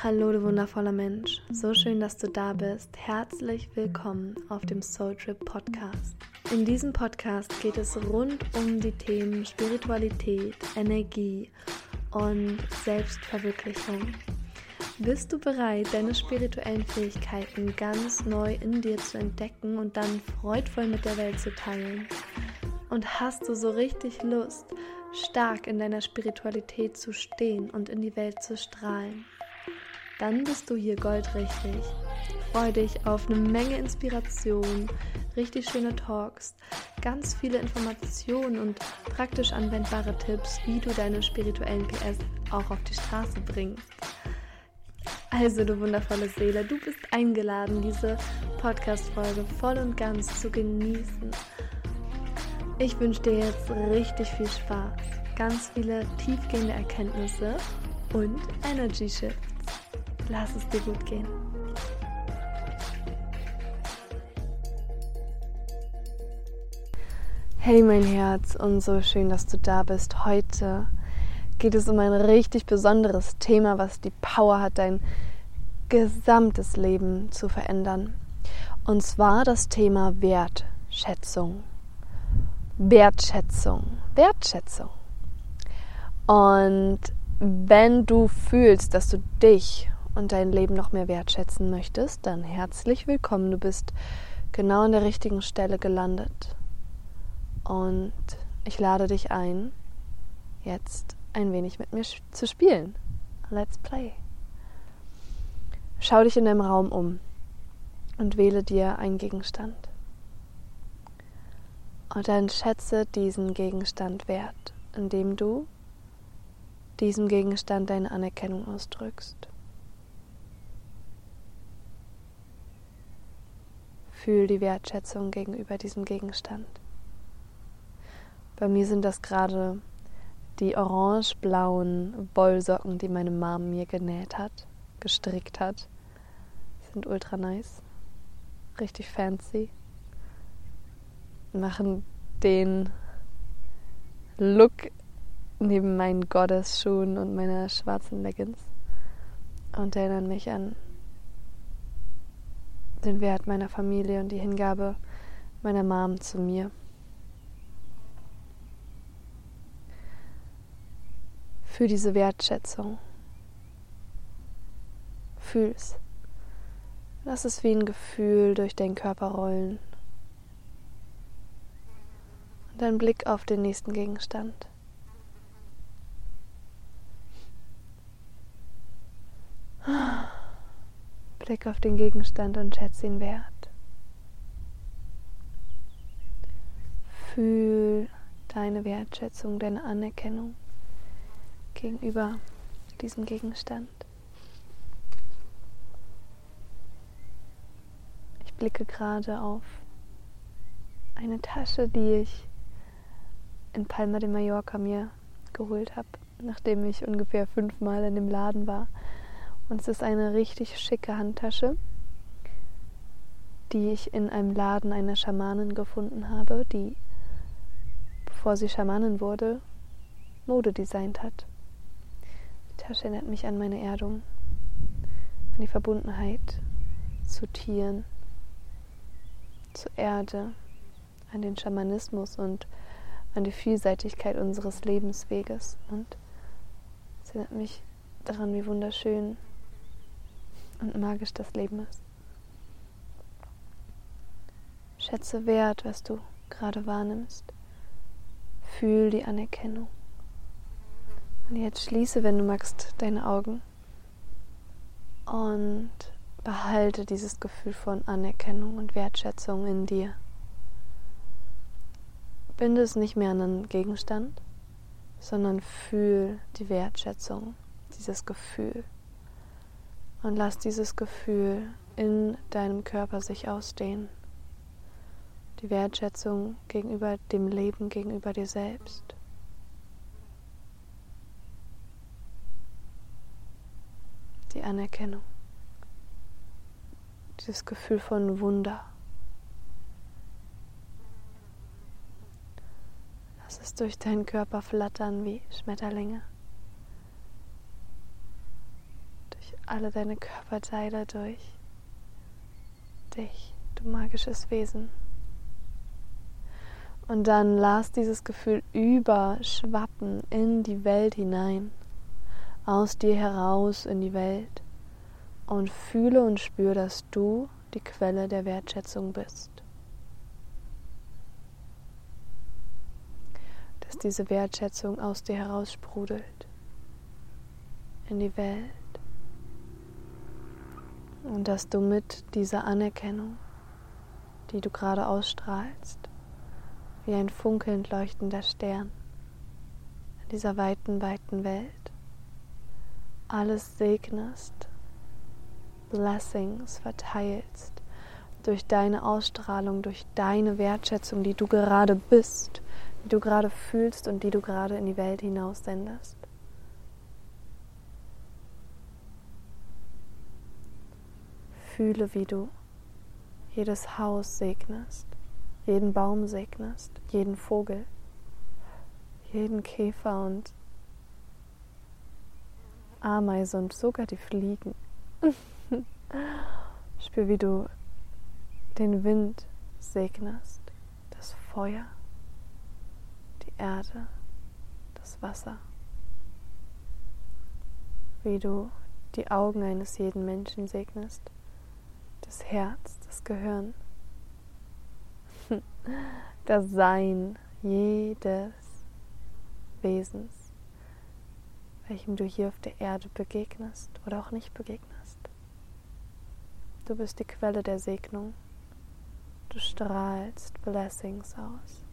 Hallo, du wundervoller Mensch. So schön, dass du da bist. Herzlich willkommen auf dem Soul Trip Podcast. In diesem Podcast geht es rund um die Themen Spiritualität, Energie und Selbstverwirklichung. Bist du bereit, deine spirituellen Fähigkeiten ganz neu in dir zu entdecken und dann freudvoll mit der Welt zu teilen? Und hast du so richtig Lust, stark in deiner Spiritualität zu stehen und in die Welt zu strahlen? Dann bist du hier goldrichtig. Freue dich auf eine Menge Inspiration, richtig schöne Talks, ganz viele Informationen und praktisch anwendbare Tipps, wie du deine spirituellen PS auch auf die Straße bringst. Also, du wundervolle Seele, du bist eingeladen, diese Podcast-Folge voll und ganz zu genießen. Ich wünsche dir jetzt richtig viel Spaß, ganz viele tiefgehende Erkenntnisse und Energy Shifts. Lass es dir gut gehen. Hey mein Herz und so schön, dass du da bist. Heute geht es um ein richtig besonderes Thema, was die Power hat, dein gesamtes Leben zu verändern. Und zwar das Thema Wertschätzung. Wertschätzung. Wertschätzung. Und wenn du fühlst, dass du dich und dein Leben noch mehr wertschätzen möchtest, dann herzlich willkommen. Du bist genau an der richtigen Stelle gelandet. Und ich lade dich ein, jetzt ein wenig mit mir zu spielen. Let's play. Schau dich in deinem Raum um und wähle dir einen Gegenstand. Und dann schätze diesen Gegenstand wert, indem du diesem Gegenstand deine Anerkennung ausdrückst. Fühl die Wertschätzung gegenüber diesem Gegenstand. Bei mir sind das gerade die orange-blauen Wollsocken, die meine Mom mir genäht hat, gestrickt hat. Sind ultra nice. Richtig fancy. Machen den Look neben meinen Goddess-Schuhen und meiner schwarzen Leggings und erinnern mich an den Wert meiner Familie und die Hingabe meiner Mom zu mir. Für diese Wertschätzung. Fühl's. Lass es wie ein Gefühl durch deinen Körper rollen. Und dann Blick auf den nächsten Gegenstand. Ah. Blick auf den Gegenstand und schätze ihn wert. Fühl deine Wertschätzung, deine Anerkennung gegenüber diesem Gegenstand. Ich blicke gerade auf eine Tasche, die ich in Palma de Mallorca mir geholt habe, nachdem ich ungefähr fünfmal in dem Laden war und es ist eine richtig schicke Handtasche, die ich in einem Laden einer Schamanin gefunden habe, die, bevor sie Schamanin wurde, Mode designt hat. Die Tasche erinnert mich an meine Erdung, an die Verbundenheit zu Tieren, zur Erde, an den Schamanismus und an die Vielseitigkeit unseres Lebensweges. Und es erinnert mich daran, wie wunderschön und magisch das Leben ist. Schätze wert, was du gerade wahrnimmst. Fühl die Anerkennung. Und jetzt schließe, wenn du magst, deine Augen und behalte dieses Gefühl von Anerkennung und Wertschätzung in dir. Binde es nicht mehr an einen Gegenstand, sondern fühl die Wertschätzung, dieses Gefühl. Und lass dieses Gefühl in deinem Körper sich ausdehnen. Die Wertschätzung gegenüber dem Leben, gegenüber dir selbst. Die Anerkennung. Dieses Gefühl von Wunder. Lass es durch deinen Körper flattern wie Schmetterlinge. Alle deine Körperteile durch dich, du magisches Wesen. Und dann lass dieses Gefühl überschwappen in die Welt hinein, aus dir heraus in die Welt und fühle und spüre, dass du die Quelle der Wertschätzung bist. Dass diese Wertschätzung aus dir heraus sprudelt in die Welt und dass du mit dieser Anerkennung, die du gerade ausstrahlst, wie ein funkelnd leuchtender Stern in dieser weiten, weiten Welt. Alles segnest, Blessings verteilst durch deine Ausstrahlung, durch deine Wertschätzung, die du gerade bist, die du gerade fühlst und die du gerade in die Welt hinaus Fühle, wie du jedes Haus segnest, jeden Baum segnest, jeden Vogel, jeden Käfer und Ameise und sogar die Fliegen. Spür, wie du den Wind segnest, das Feuer, die Erde, das Wasser. Wie du die Augen eines jeden Menschen segnest, das Herz, das Gehirn, das Sein jedes Wesens, welchem du hier auf der Erde begegnest oder auch nicht begegnest. Du bist die Quelle der Segnung. Du strahlst Blessings aus.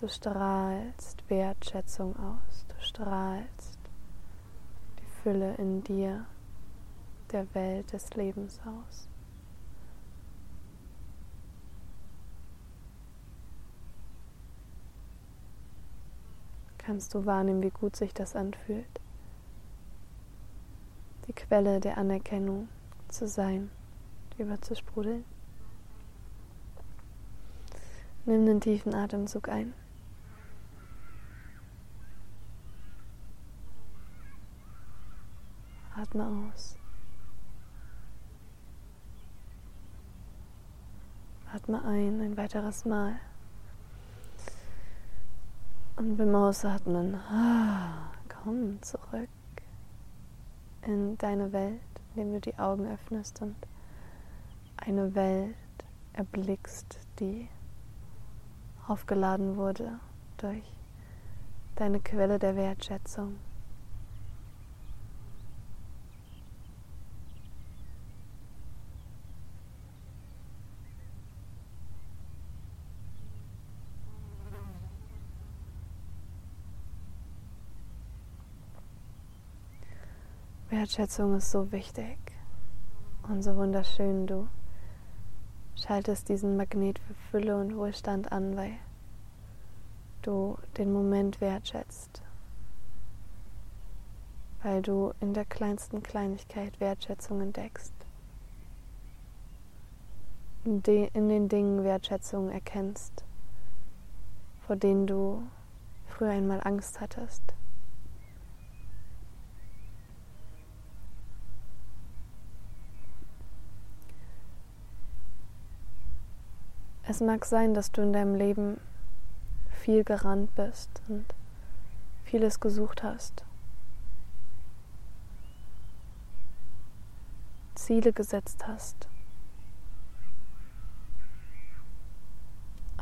Du strahlst Wertschätzung aus. Du strahlst die Fülle in dir, der Welt des Lebens aus. Kannst du wahrnehmen, wie gut sich das anfühlt. Die Quelle der Anerkennung zu sein, überzusprudeln. Nimm einen tiefen Atemzug ein. Atme aus. Atme ein, ein weiteres Mal. Und beim Ausatmen, ah, komm zurück in deine Welt, indem du die Augen öffnest und eine Welt erblickst, die aufgeladen wurde durch deine Quelle der Wertschätzung. Wertschätzung ist so wichtig und so wunderschön. Du schaltest diesen Magnet für Fülle und Wohlstand an, weil du den Moment wertschätzt. Weil du in der kleinsten Kleinigkeit Wertschätzung entdeckst. In, den Dingen Wertschätzung erkennst, vor denen du früher einmal Angst hattest. Es mag sein, dass du in deinem Leben viel gerannt bist und vieles gesucht hast. Ziele gesetzt hast.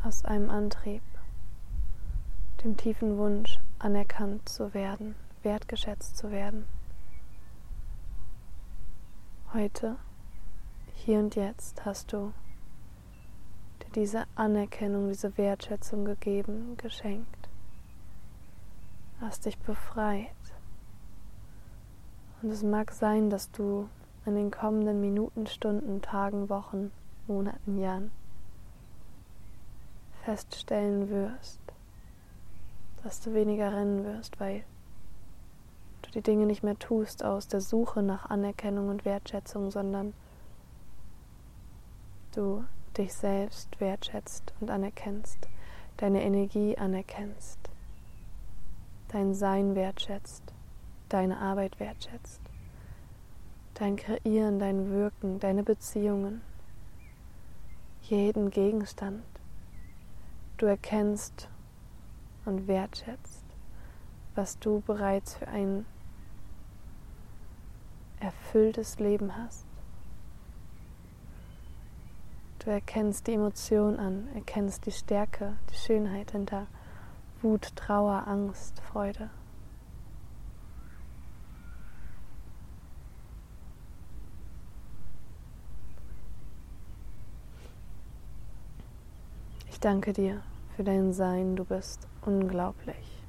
Aus einem Antrieb, dem tiefen Wunsch, anerkannt zu werden, wertgeschätzt zu werden. Heute, hier und jetzt hast du diese Anerkennung, diese Wertschätzung gegeben, geschenkt. Hast dich befreit. Und es mag sein, dass du in den kommenden Minuten, Stunden, Tagen, Wochen, Monaten, Jahren feststellen wirst, dass du weniger rennen wirst, weil du die Dinge nicht mehr tust aus der Suche nach Anerkennung und Wertschätzung, sondern du dich selbst wertschätzt und anerkennst, deine Energie anerkennst, dein Sein wertschätzt, deine Arbeit wertschätzt, dein Kreieren, dein Wirken, deine Beziehungen, jeden Gegenstand. Du erkennst und wertschätzt, was du bereits für ein erfülltes Leben hast. Du erkennst die Emotion an, erkennst die Stärke, die Schönheit hinter Wut, Trauer, Angst, Freude. Ich danke dir für dein Sein, du bist unglaublich.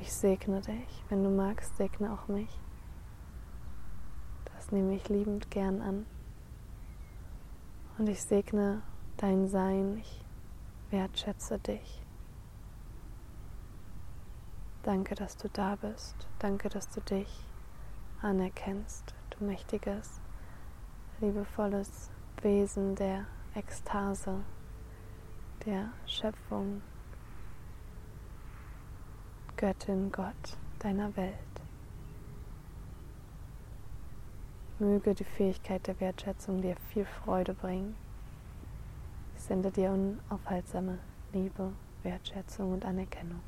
Ich segne dich, wenn du magst, segne auch mich. Das nehme ich liebend gern an. Und ich segne dein Sein, ich wertschätze dich. Danke, dass du da bist. Danke, dass du dich anerkennst, du mächtiges, liebevolles Wesen der Ekstase der Schöpfung, Göttin, Gott deiner Welt. Möge die Fähigkeit der Wertschätzung dir viel Freude bringen. Ich sende dir unaufhaltsame Liebe, Wertschätzung und Anerkennung.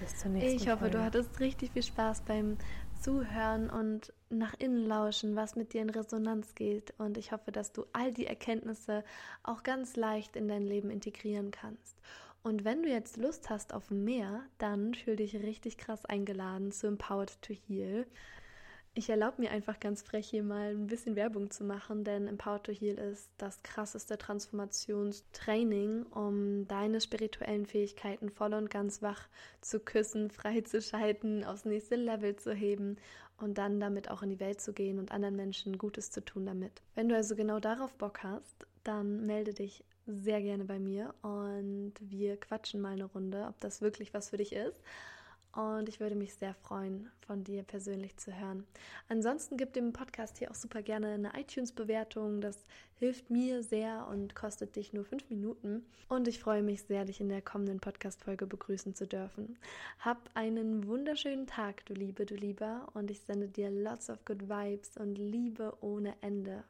Bis zur nächsten Ich hoffe, Folge. du hattest richtig viel Spaß beim Zuhören und nach innen lauschen, was mit dir in Resonanz geht. Und ich hoffe, dass du all die Erkenntnisse auch ganz leicht in dein Leben integrieren kannst. Und wenn du jetzt Lust hast auf mehr, dann fühl dich richtig krass eingeladen zu Empowered to Heal. Ich erlaube mir einfach ganz frech hier mal ein bisschen Werbung zu machen, denn Empower to Heal ist das krasseste Transformationstraining, um deine spirituellen Fähigkeiten voll und ganz wach zu küssen, freizuschalten, aufs nächste Level zu heben und dann damit auch in die Welt zu gehen und anderen Menschen Gutes zu tun damit. Wenn du also genau darauf Bock hast, dann melde dich sehr gerne bei mir und wir quatschen mal eine Runde, ob das wirklich was für dich ist. Und ich würde mich sehr freuen, von dir persönlich zu hören. Ansonsten gib dem Podcast hier auch super gerne eine iTunes-Bewertung. Das hilft mir sehr und kostet dich nur fünf Minuten. Und ich freue mich sehr, dich in der kommenden Podcast-Folge begrüßen zu dürfen. Hab einen wunderschönen Tag, du Liebe, du Lieber. Und ich sende dir lots of good vibes und Liebe ohne Ende.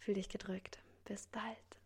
Fühl dich gedrückt. Bis bald.